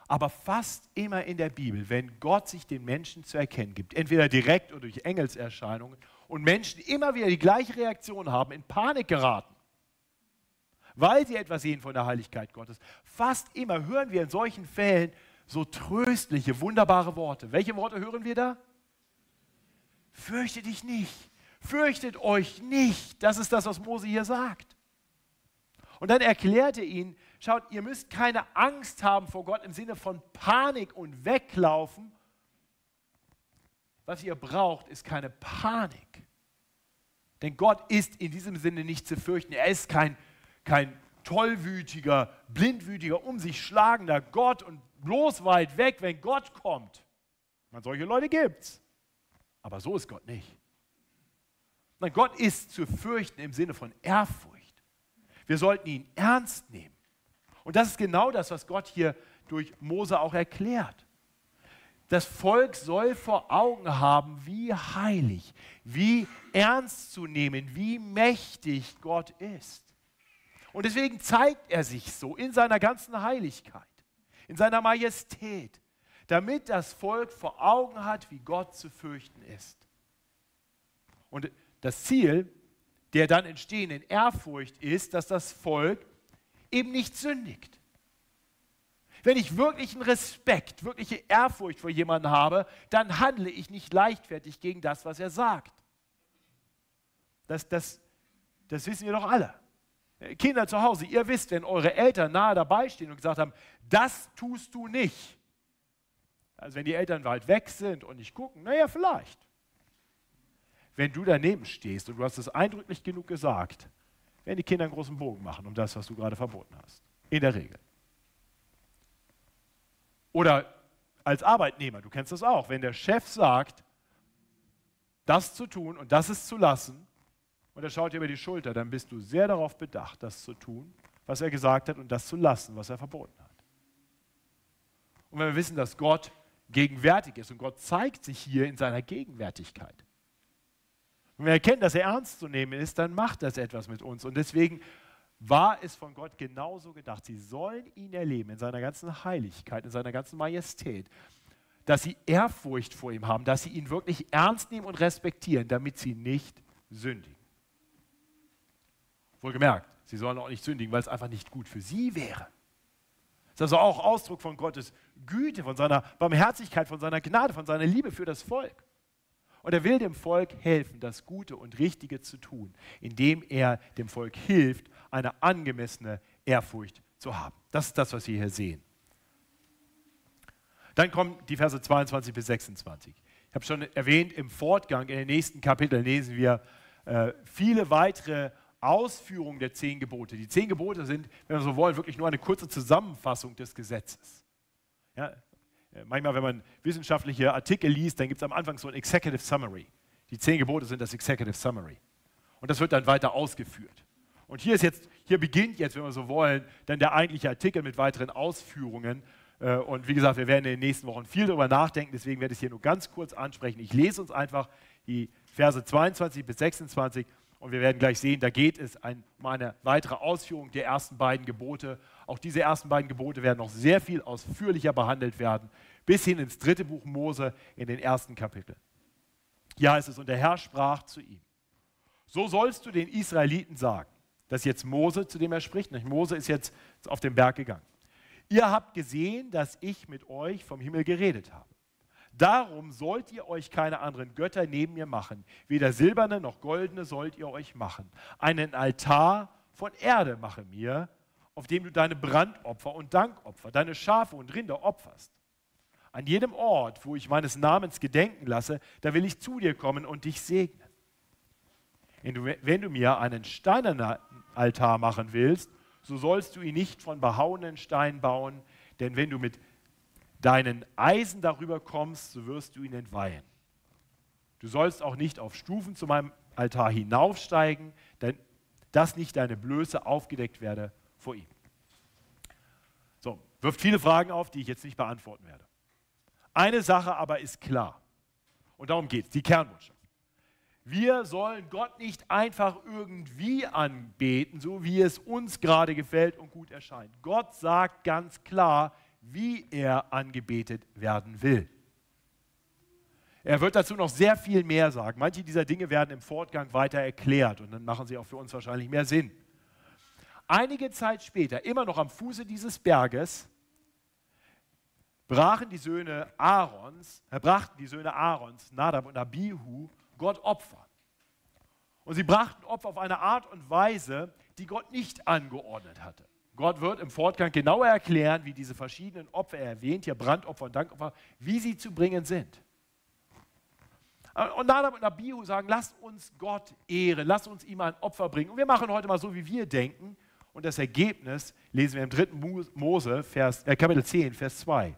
Aber fast immer in der Bibel, wenn Gott sich den Menschen zu erkennen gibt, entweder direkt oder durch Engelserscheinungen, und Menschen immer wieder die gleiche Reaktion haben, in Panik geraten, weil sie etwas sehen von der Heiligkeit Gottes, fast immer hören wir in solchen Fällen so tröstliche, wunderbare Worte. Welche Worte hören wir da? Fürchte dich nicht, fürchtet euch nicht. Das ist das, was Mose hier sagt. Und dann erklärte ihn, schaut, ihr müsst keine Angst haben vor Gott im Sinne von Panik und weglaufen. Was ihr braucht, ist keine Panik. Denn Gott ist in diesem Sinne nicht zu fürchten. Er ist kein, kein tollwütiger, blindwütiger, um sich schlagender Gott und bloß weit weg, wenn Gott kommt. Man, solche Leute gibt's. Aber so ist Gott nicht. Nein, Gott ist zu fürchten im Sinne von Ehrfurcht. Wir sollten ihn ernst nehmen. Und das ist genau das, was Gott hier durch Mose auch erklärt. Das Volk soll vor Augen haben, wie heilig, wie ernst zu nehmen, wie mächtig Gott ist. Und deswegen zeigt er sich so in seiner ganzen Heiligkeit, in seiner Majestät, damit das Volk vor Augen hat, wie Gott zu fürchten ist. Und das Ziel der dann entstehenden Ehrfurcht ist, dass das Volk eben nicht sündigt. Wenn ich wirklichen Respekt, wirkliche Ehrfurcht vor jemandem habe, dann handle ich nicht leichtfertig gegen das, was er sagt. Das, das, das wissen wir doch alle. Kinder zu Hause, ihr wisst, wenn eure Eltern nahe dabei stehen und gesagt haben, das tust du nicht. Also wenn die Eltern weit weg sind und nicht gucken, naja, vielleicht wenn du daneben stehst und du hast es eindrücklich genug gesagt, werden die Kinder einen großen Bogen machen um das, was du gerade verboten hast. In der Regel. Oder als Arbeitnehmer, du kennst das auch, wenn der Chef sagt, das zu tun und das ist zu lassen, und er schaut dir über die Schulter, dann bist du sehr darauf bedacht, das zu tun, was er gesagt hat und das zu lassen, was er verboten hat. Und wenn wir wissen, dass Gott gegenwärtig ist und Gott zeigt sich hier in seiner Gegenwärtigkeit, wenn wir erkennen, dass er ernst zu nehmen ist, dann macht das etwas mit uns. Und deswegen war es von Gott genauso gedacht. Sie sollen ihn erleben in seiner ganzen Heiligkeit, in seiner ganzen Majestät, dass sie Ehrfurcht vor ihm haben, dass sie ihn wirklich ernst nehmen und respektieren, damit sie nicht sündigen. Wohlgemerkt, sie sollen auch nicht sündigen, weil es einfach nicht gut für sie wäre. Das ist also auch Ausdruck von Gottes Güte, von seiner Barmherzigkeit, von seiner Gnade, von seiner Liebe für das Volk. Und er will dem Volk helfen, das Gute und Richtige zu tun, indem er dem Volk hilft, eine angemessene Ehrfurcht zu haben. Das ist das, was wir hier sehen. Dann kommen die Verse 22 bis 26. Ich habe schon erwähnt, im Fortgang, in den nächsten Kapiteln lesen wir äh, viele weitere Ausführungen der zehn Gebote. Die zehn Gebote sind, wenn wir so wollen, wirklich nur eine kurze Zusammenfassung des Gesetzes. Ja, manchmal, wenn man wissenschaftliche Artikel liest, dann gibt es am Anfang so ein Executive Summary. Die zehn Gebote sind das Executive Summary. Und das wird dann weiter ausgeführt. Und hier ist jetzt, hier beginnt jetzt, wenn wir so wollen, dann der eigentliche Artikel mit weiteren Ausführungen. Äh, und wie gesagt, wir werden in den nächsten Wochen viel darüber nachdenken, deswegen werde ich es hier nur ganz kurz ansprechen. Ich lese uns einfach die Verse 22 bis 26 und wir werden gleich sehen, da geht es ein, um eine weitere Ausführung der ersten beiden Gebote. Auch diese ersten beiden Gebote werden noch sehr viel ausführlicher behandelt werden, bis hin ins dritte Buch Mose in den ersten Kapiteln. Hier heißt es, und der Herr sprach zu ihm, so sollst du den Israeliten sagen. Das ist jetzt Mose, zu dem er spricht. Mose ist jetzt auf den Berg gegangen. Ihr habt gesehen, dass ich mit euch vom Himmel geredet habe. Darum sollt ihr euch keine anderen Götter neben mir machen. Weder silberne noch goldene sollt ihr euch machen. Einen Altar von Erde mache mir, auf dem du deine Brandopfer und Dankopfer, deine Schafe und Rinder opferst. An jedem Ort, wo ich meines Namens gedenken lasse, da will ich zu dir kommen und dich segnen. Wenn du mir einen steinernen Altar machen willst, so sollst du ihn nicht von behauenen Steinen bauen, denn wenn du mit deinen Eisen darüber kommst, so wirst du ihn entweihen. Du sollst auch nicht auf Stufen zu meinem Altar hinaufsteigen, denn dass nicht deine Blöße aufgedeckt werde vor ihm. So, Wirft viele Fragen auf, die ich jetzt nicht beantworten werde. Eine Sache aber ist klar. Und darum geht es, die Kernbotschaft. Wir sollen Gott nicht einfach irgendwie anbeten, so wie es uns gerade gefällt und gut erscheint. Gott sagt ganz klar, wie er angebetet werden will. Er wird dazu noch sehr viel mehr sagen. Manche dieser Dinge werden im Fortgang weiter erklärt und dann machen sie auch für uns wahrscheinlich mehr Sinn. Einige Zeit später, immer noch am Fuße dieses Berges, brachen die Söhne Aarons, äh, brachten die Söhne Aarons, Nadab und Abihu, Gott Opfer. Und sie brachten Opfer auf eine Art und Weise, die Gott nicht angeordnet hatte. Gott wird im Fortgang genauer erklären, wie diese verschiedenen Opfer, er erwähnt hier Brandopfer und Dankopfer, wie sie zu bringen sind. Und Nadab und Abihu sagen, lasst uns Gott ehren, lasst uns ihm ein Opfer bringen. Und wir machen heute mal so, wie wir denken. Und das Ergebnis lesen wir im 3. Mose, Vers, äh, Kapitel 10, Vers 2.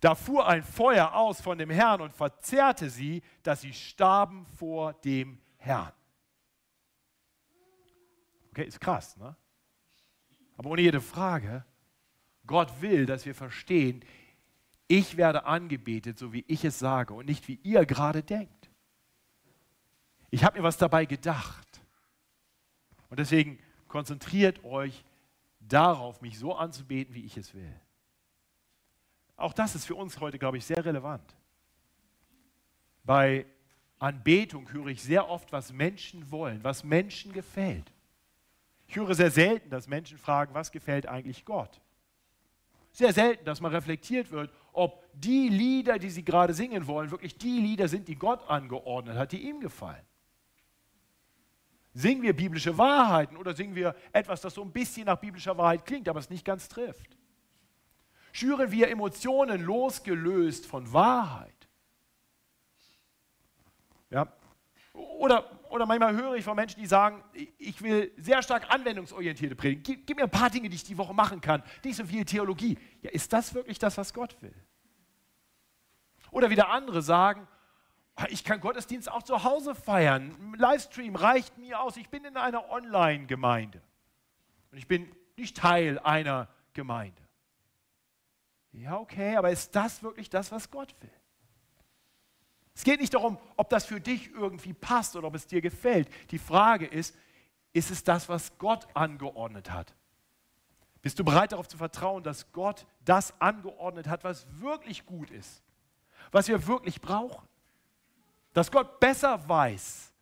Da fuhr ein Feuer aus von dem Herrn und verzehrte sie, dass sie starben vor dem Herrn. Okay, ist krass, ne? Aber ohne jede Frage, Gott will, dass wir verstehen, ich werde angebetet, so wie ich es sage und nicht wie ihr gerade denkt. Ich habe mir was dabei gedacht. Und deswegen konzentriert euch darauf, mich so anzubeten, wie ich es will. Auch das ist für uns heute, glaube ich, sehr relevant. Bei Anbetung höre ich sehr oft, was Menschen wollen, was Menschen gefällt. Ich höre sehr selten, dass Menschen fragen, was gefällt eigentlich Gott? Sehr selten, dass mal reflektiert wird, ob die Lieder, die sie gerade singen wollen, wirklich die Lieder sind, die Gott angeordnet hat, die ihm gefallen. Singen wir biblische Wahrheiten oder singen wir etwas, das so ein bisschen nach biblischer Wahrheit klingt, aber es nicht ganz trifft? Schüren wir Emotionen losgelöst von Wahrheit? Ja. Oder, oder manchmal höre ich von Menschen, die sagen, ich will sehr stark anwendungsorientierte Predigen. Gib, gib, mir ein paar Dinge, die ich die Woche machen kann. Nicht so viel Theologie. Ja, ist das wirklich das, was Gott will? Oder wieder andere sagen, ah, ich kann Gottesdienst auch zu Hause feiern. Livestream reicht mir aus. Ich bin in einer Online-Gemeinde. Und ich bin nicht Teil einer Gemeinde. Ja, okay, aber ist das wirklich das, was Gott will? Es geht nicht darum, ob das für dich irgendwie passt oder ob es dir gefällt. Die Frage ist, ist es das, was Gott angeordnet hat? Bist du bereit darauf zu vertrauen, dass Gott das angeordnet hat, was wirklich gut ist, was wir wirklich brauchen? Dass Gott besser weiß,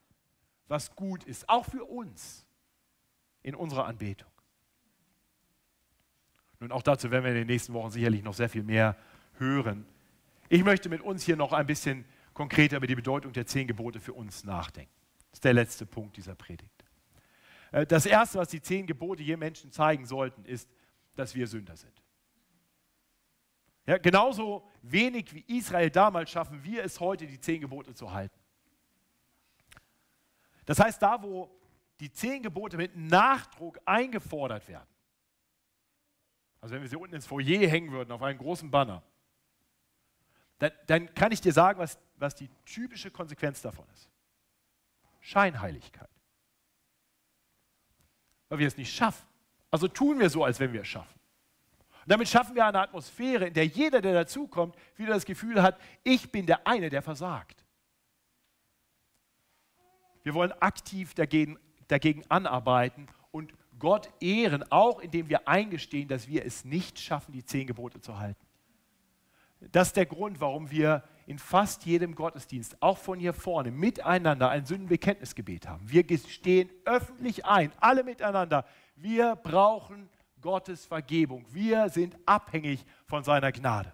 was gut ist, auch für uns in unserer Anbetung. Nun, auch dazu werden wir in den nächsten Wochen sicherlich noch sehr viel mehr hören. Ich möchte mit uns hier noch ein bisschen konkreter über die Bedeutung der zehn Gebote für uns nachdenken. Das ist der letzte Punkt dieser Predigt. Äh, das Erste, was die zehn Gebote je Menschen zeigen sollten, ist, dass wir Sünder sind. Ja, genauso wenig wie Israel damals schaffen wir es heute, die zehn Gebote zu halten. Das heißt, da wo die zehn Gebote mit Nachdruck eingefordert werden, also wenn wir sie unten ins Foyer hängen würden auf einen großen Banner, dann, dann kann ich dir sagen, was, was die typische Konsequenz davon ist. Scheinheiligkeit. Weil wir es nicht schaffen. Also tun wir so, als wenn wir es schaffen. Und damit schaffen wir eine Atmosphäre, in der jeder, der dazukommt, wieder das Gefühl hat, ich bin der eine, der versagt. Wir wollen aktiv dagegen, dagegen anarbeiten und Gott ehren, auch indem wir eingestehen, dass wir es nicht schaffen, die zehn Gebote zu halten. Das ist der Grund, warum wir in fast jedem Gottesdienst, auch von hier vorne, miteinander ein Sündenbekenntnisgebet haben. Wir stehen öffentlich ein, alle miteinander. Wir brauchen Gottes Vergebung. Wir sind abhängig von seiner Gnade.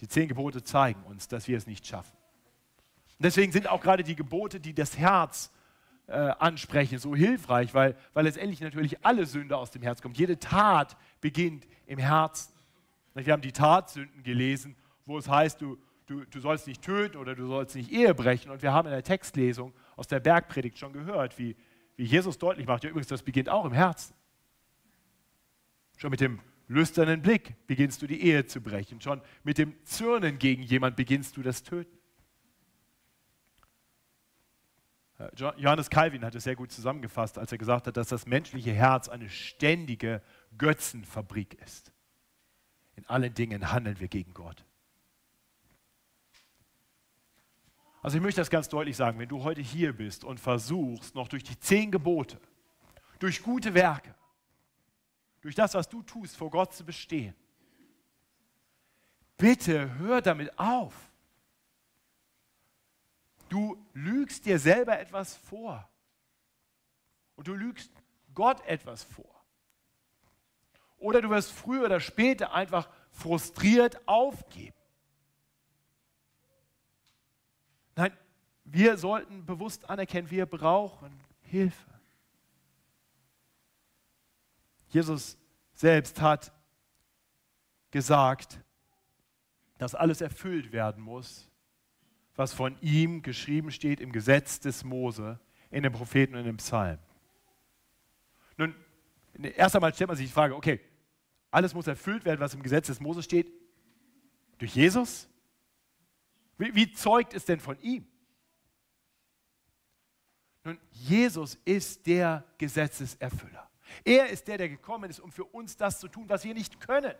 Die zehn Gebote zeigen uns, dass wir es nicht schaffen. Deswegen sind auch gerade die Gebote, die das Herz äh, ansprechen, so hilfreich, weil, weil letztendlich natürlich alle Sünde aus dem Herz kommt. Jede Tat beginnt im Herzen. Wir haben die Tatsünden gelesen, wo es heißt, du, du, du sollst nicht töten oder du sollst nicht Ehe brechen. Und wir haben in der Textlesung aus der Bergpredigt schon gehört, wie, wie Jesus deutlich macht, ja übrigens, das beginnt auch im Herzen. Schon mit dem lüsternen Blick beginnst du die Ehe zu brechen. Schon mit dem Zürnen gegen jemand beginnst du das Töten. Johannes Calvin hat es sehr gut zusammengefasst, als er gesagt hat, dass das menschliche Herz eine ständige Götzenfabrik ist. In allen Dingen handeln wir gegen Gott. Also ich möchte das ganz deutlich sagen, wenn du heute hier bist und versuchst, noch durch die zehn Gebote, durch gute Werke, durch das, was du tust, vor Gott zu bestehen, bitte hör damit auf. Du lügst dir selber etwas vor. Und du lügst Gott etwas vor. Oder du wirst früher oder später einfach frustriert aufgeben. Nein, wir sollten bewusst anerkennen, wir brauchen Hilfe. Jesus selbst hat gesagt, dass alles erfüllt werden muss, was von ihm geschrieben steht im Gesetz des Mose, in den Propheten und in dem Psalm. Nun, erst einmal stellt man sich die Frage, okay, alles muss erfüllt werden, was im Gesetz des Mose steht, durch Jesus? Wie, wie zeugt es denn von ihm? Nun, Jesus ist der Gesetzeserfüller. Er ist der, der gekommen ist, um für uns das zu tun, was wir nicht können.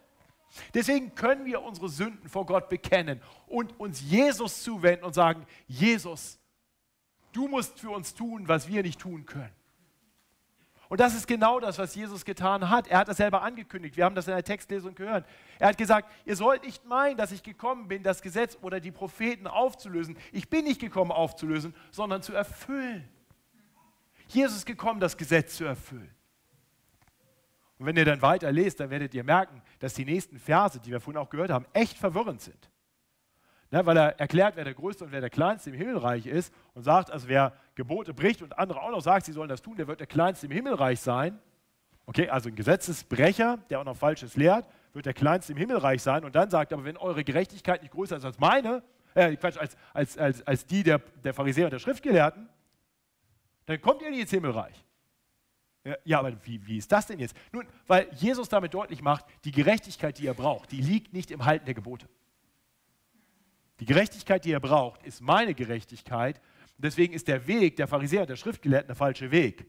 Deswegen können wir unsere Sünden vor Gott bekennen und uns Jesus zuwenden und sagen, Jesus, du musst für uns tun, was wir nicht tun können. Und das ist genau das, was Jesus getan hat. Er hat das selber angekündigt. Wir haben das in der Textlesung gehört. Er hat gesagt, ihr sollt nicht meinen, dass ich gekommen bin, das Gesetz oder die Propheten aufzulösen. Ich bin nicht gekommen aufzulösen, sondern zu erfüllen. Jesus ist gekommen, das Gesetz zu erfüllen. Und wenn ihr dann weiter lest, dann werdet ihr merken, dass die nächsten Verse, die wir vorhin auch gehört haben, echt verwirrend sind. Ne, weil er erklärt, wer der Größte und wer der Kleinste im Himmelreich ist und sagt, also wer Gebote bricht und andere auch noch sagt, sie sollen das tun, der wird der Kleinste im Himmelreich sein. Okay, also ein Gesetzesbrecher, der auch noch Falsches lehrt, wird der Kleinste im Himmelreich sein und dann sagt aber, wenn eure Gerechtigkeit nicht größer ist als meine, äh, Quatsch, als, als, als, als die der, der Pharisäer und der Schriftgelehrten, dann kommt ihr nicht ins Himmelreich. Ja, aber wie, wie ist das denn jetzt? Nun, weil Jesus damit deutlich macht, die Gerechtigkeit, die er braucht, die liegt nicht im Halten der Gebote. Die Gerechtigkeit, die er braucht, ist meine Gerechtigkeit. deswegen ist der Weg der Pharisäer der Schriftgelehrten der falsche Weg.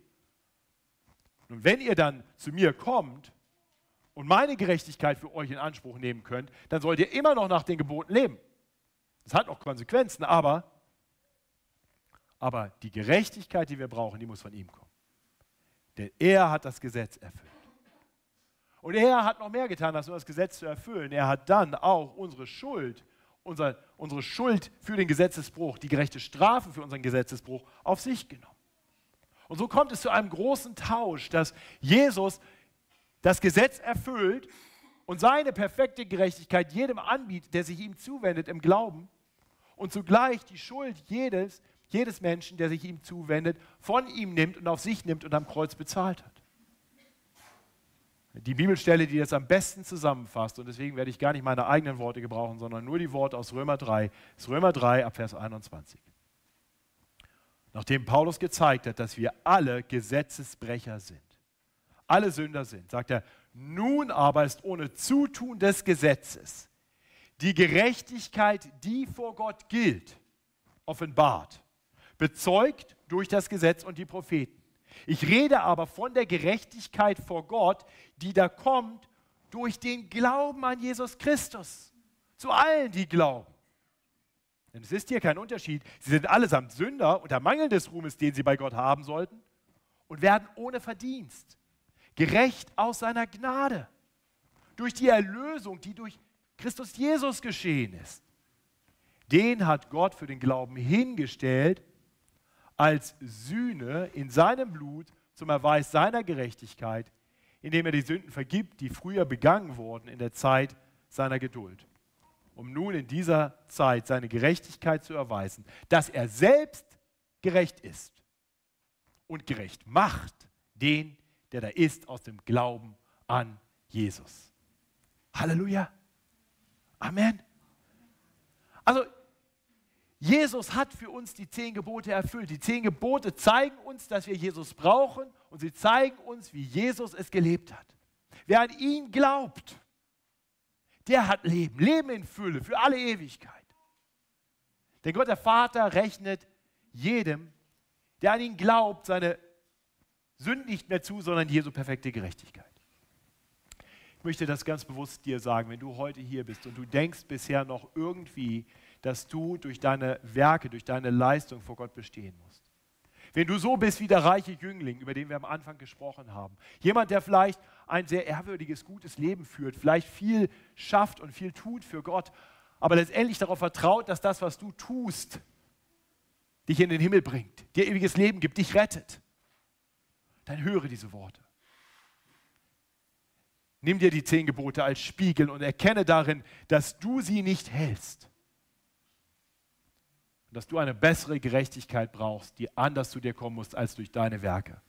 Und wenn ihr dann zu mir kommt und meine Gerechtigkeit für euch in Anspruch nehmen könnt, dann sollt ihr immer noch nach den Geboten leben. Das hat auch Konsequenzen, aber, aber die Gerechtigkeit, die wir brauchen, die muss von ihm kommen. Denn er hat das Gesetz erfüllt. Und er hat noch mehr getan, als nur das Gesetz zu erfüllen. Er hat dann auch unsere Schuld unser, unsere Schuld für den Gesetzesbruch, die gerechte Strafe für unseren Gesetzesbruch auf sich genommen. Und so kommt es zu einem großen Tausch, dass Jesus das Gesetz erfüllt und seine perfekte Gerechtigkeit jedem anbietet, der sich ihm zuwendet im Glauben und zugleich die Schuld jedes, jedes Menschen, der sich ihm zuwendet, von ihm nimmt und auf sich nimmt und am Kreuz bezahlt hat die Bibelstelle, die das am besten zusammenfasst. Und deswegen werde ich gar nicht meine eigenen Worte gebrauchen, sondern nur die Worte aus Römer 3. Das ist Römer 3 ab Vers 21. Nachdem Paulus gezeigt hat, dass wir alle Gesetzesbrecher sind, alle Sünder sind, sagt er, nun aber ist ohne Zutun des Gesetzes die Gerechtigkeit, die vor Gott gilt, offenbart, bezeugt durch das Gesetz und die Propheten ich rede aber von der Gerechtigkeit vor Gott, die da kommt durch den Glauben an Jesus Christus. Zu allen, die glauben. Denn es ist hier kein Unterschied. Sie sind allesamt Sünder unter Mangel des Ruhmes, den sie bei Gott haben sollten, und werden ohne Verdienst gerecht aus seiner Gnade. Durch die Erlösung, die durch Christus Jesus geschehen ist. Den hat Gott für den Glauben hingestellt als Sühne in seinem Blut zum Erweis seiner Gerechtigkeit, indem er die Sünden vergibt, die früher begangen wurden in der Zeit seiner Geduld, um nun in dieser Zeit seine Gerechtigkeit zu erweisen, dass er selbst gerecht ist und gerecht macht den, der da ist, aus dem Glauben an Jesus. Halleluja. Amen. Also Jesus hat für uns die zehn Gebote erfüllt. Die zehn Gebote zeigen uns, dass wir Jesus brauchen und sie zeigen uns, wie Jesus es gelebt hat. Wer an ihn glaubt, der hat Leben, Leben in Fülle für alle Ewigkeit. Denn Gott der Vater rechnet jedem, der an ihn glaubt, seine Sünden nicht mehr zu, sondern Jesu perfekte Gerechtigkeit. Ich möchte das ganz bewusst dir sagen, wenn du heute hier bist und du denkst bisher noch irgendwie, dass du durch deine Werke, durch deine Leistung vor Gott bestehen musst. Wenn du so bist wie der reiche Jüngling, über den wir am Anfang gesprochen haben, jemand, der vielleicht ein sehr ehrwürdiges, gutes Leben führt, vielleicht viel schafft und viel tut für Gott, aber letztendlich darauf vertraut, dass das, was du tust, dich in den Himmel bringt, dir ewiges Leben gibt, dich rettet, dann höre diese Worte. Nimm dir die zehn Gebote als Spiegel und erkenne darin, dass du sie nicht hältst. Und dass du eine bessere Gerechtigkeit brauchst, die anders zu dir kommen muss als durch deine Werke.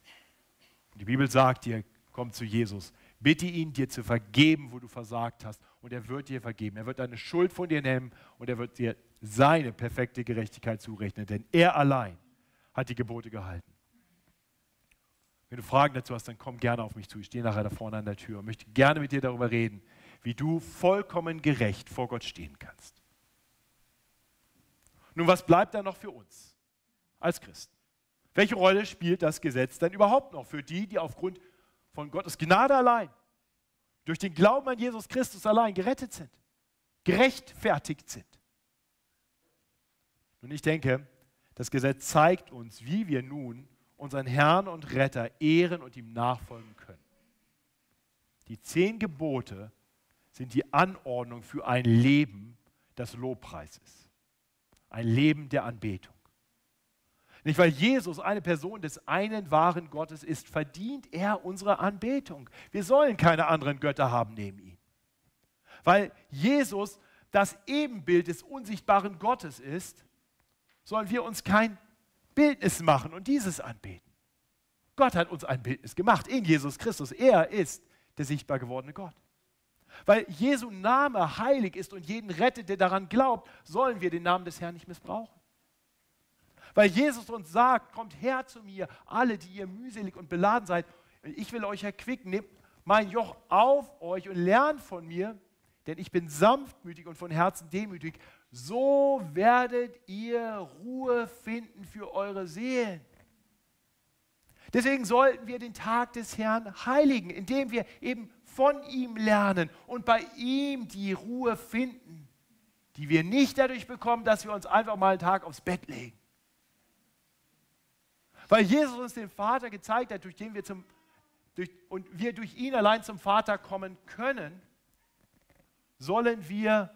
Und die Bibel sagt dir, komm zu Jesus, bitte ihn, dir zu vergeben, wo du versagt hast. Und er wird dir vergeben. Er wird deine Schuld von dir nehmen und er wird dir seine perfekte Gerechtigkeit zurechnen. Denn er allein hat die Gebote gehalten. Wenn du Fragen dazu hast, dann komm gerne auf mich zu. Ich stehe nachher da vorne an der Tür und möchte gerne mit dir darüber reden, wie du vollkommen gerecht vor Gott stehen kannst. Nun, was bleibt da noch für uns als Christen? Welche Rolle spielt das Gesetz denn überhaupt noch für die, die aufgrund von Gottes Gnade allein, durch den Glauben an Jesus Christus allein gerettet sind, gerechtfertigt sind? Und ich denke, das Gesetz zeigt uns, wie wir nun unseren Herrn und Retter ehren und ihm nachfolgen können. Die zehn Gebote sind die Anordnung für ein Leben, das Lobpreis ist. Ein Leben der Anbetung. Nicht weil Jesus eine Person des einen wahren Gottes ist, verdient er unsere Anbetung. Wir sollen keine anderen Götter haben neben ihm. Weil Jesus das Ebenbild des unsichtbaren Gottes ist, sollen wir uns kein Bildnis machen und dieses anbeten. Gott hat uns ein Bildnis gemacht in Jesus Christus. Er ist der sichtbar gewordene Gott. Weil Jesu Name heilig ist und jeden rettet, der daran glaubt, sollen wir den Namen des Herrn nicht missbrauchen. Weil Jesus uns sagt, kommt her zu mir, alle, die ihr mühselig und beladen seid, ich will euch erquicken, nehmt mein Joch auf euch und lernt von mir, denn ich bin sanftmütig und von Herzen demütig so werdet ihr Ruhe finden für eure Seelen. Deswegen sollten wir den Tag des Herrn heiligen, indem wir eben von ihm lernen und bei ihm die Ruhe finden, die wir nicht dadurch bekommen, dass wir uns einfach mal einen Tag aufs Bett legen. Weil Jesus uns den Vater gezeigt hat, durch den wir zum, durch, und wir durch ihn allein zum Vater kommen können, sollen wir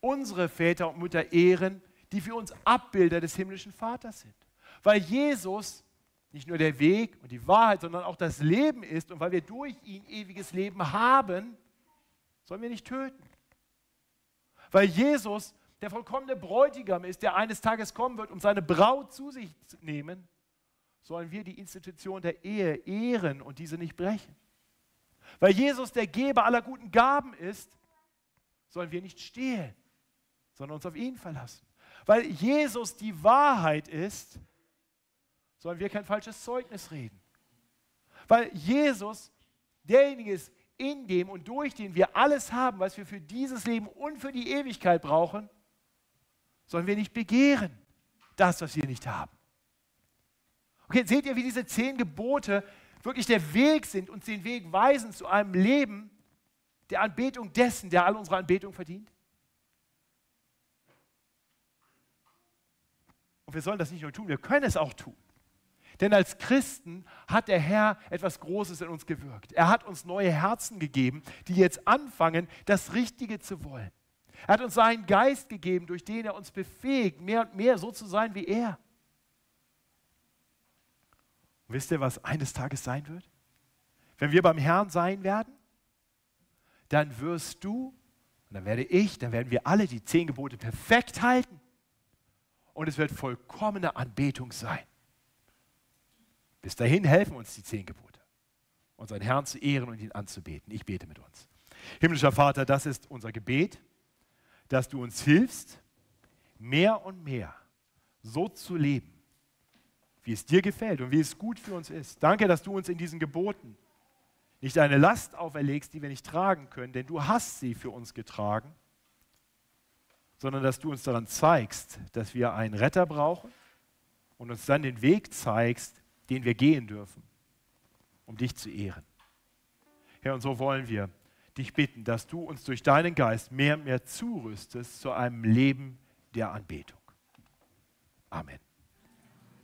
unsere Väter und Mütter ehren, die für uns Abbilder des himmlischen Vaters sind. Weil Jesus nicht nur der Weg und die Wahrheit, sondern auch das Leben ist und weil wir durch ihn ewiges Leben haben, sollen wir nicht töten. Weil Jesus der vollkommene Bräutigam ist, der eines Tages kommen wird, um seine Braut zu sich zu nehmen, sollen wir die Institution der Ehe ehren und diese nicht brechen. Weil Jesus der Geber aller guten Gaben ist, sollen wir nicht stehlen sondern uns auf ihn verlassen. Weil Jesus die Wahrheit ist, sollen wir kein falsches Zeugnis reden. Weil Jesus derjenige ist, in dem und durch den wir alles haben, was wir für dieses Leben und für die Ewigkeit brauchen, sollen wir nicht begehren, das, was wir nicht haben. Okay, seht ihr, wie diese zehn Gebote wirklich der Weg sind, uns den Weg weisen zu einem Leben der Anbetung dessen, der all unsere Anbetung verdient? Und wir sollen das nicht nur tun, wir können es auch tun. Denn als Christen hat der Herr etwas Großes in uns gewirkt. Er hat uns neue Herzen gegeben, die jetzt anfangen, das Richtige zu wollen. Er hat uns seinen Geist gegeben, durch den er uns befähigt, mehr und mehr so zu sein wie er. Und wisst ihr, was eines Tages sein wird? Wenn wir beim Herrn sein werden, dann wirst du, und dann werde ich, dann werden wir alle die zehn Gebote perfekt halten und es wird vollkommene Anbetung sein. Bis dahin helfen uns die zehn Gebote, unseren Herrn zu ehren und ihn anzubeten. Ich bete mit uns. Himmlischer Vater, das ist unser Gebet, dass du uns hilfst, mehr und mehr so zu leben, wie es dir gefällt und wie es gut für uns ist. Danke, dass du uns in diesen Geboten nicht eine Last auferlegst, die wir nicht tragen können, denn du hast sie für uns getragen sondern dass du uns daran zeigst, dass wir einen Retter brauchen und uns dann den Weg zeigst, den wir gehen dürfen, um dich zu ehren. Herr, und so wollen wir dich bitten, dass du uns durch deinen Geist mehr und mehr zurüstest zu einem Leben der Anbetung. Amen.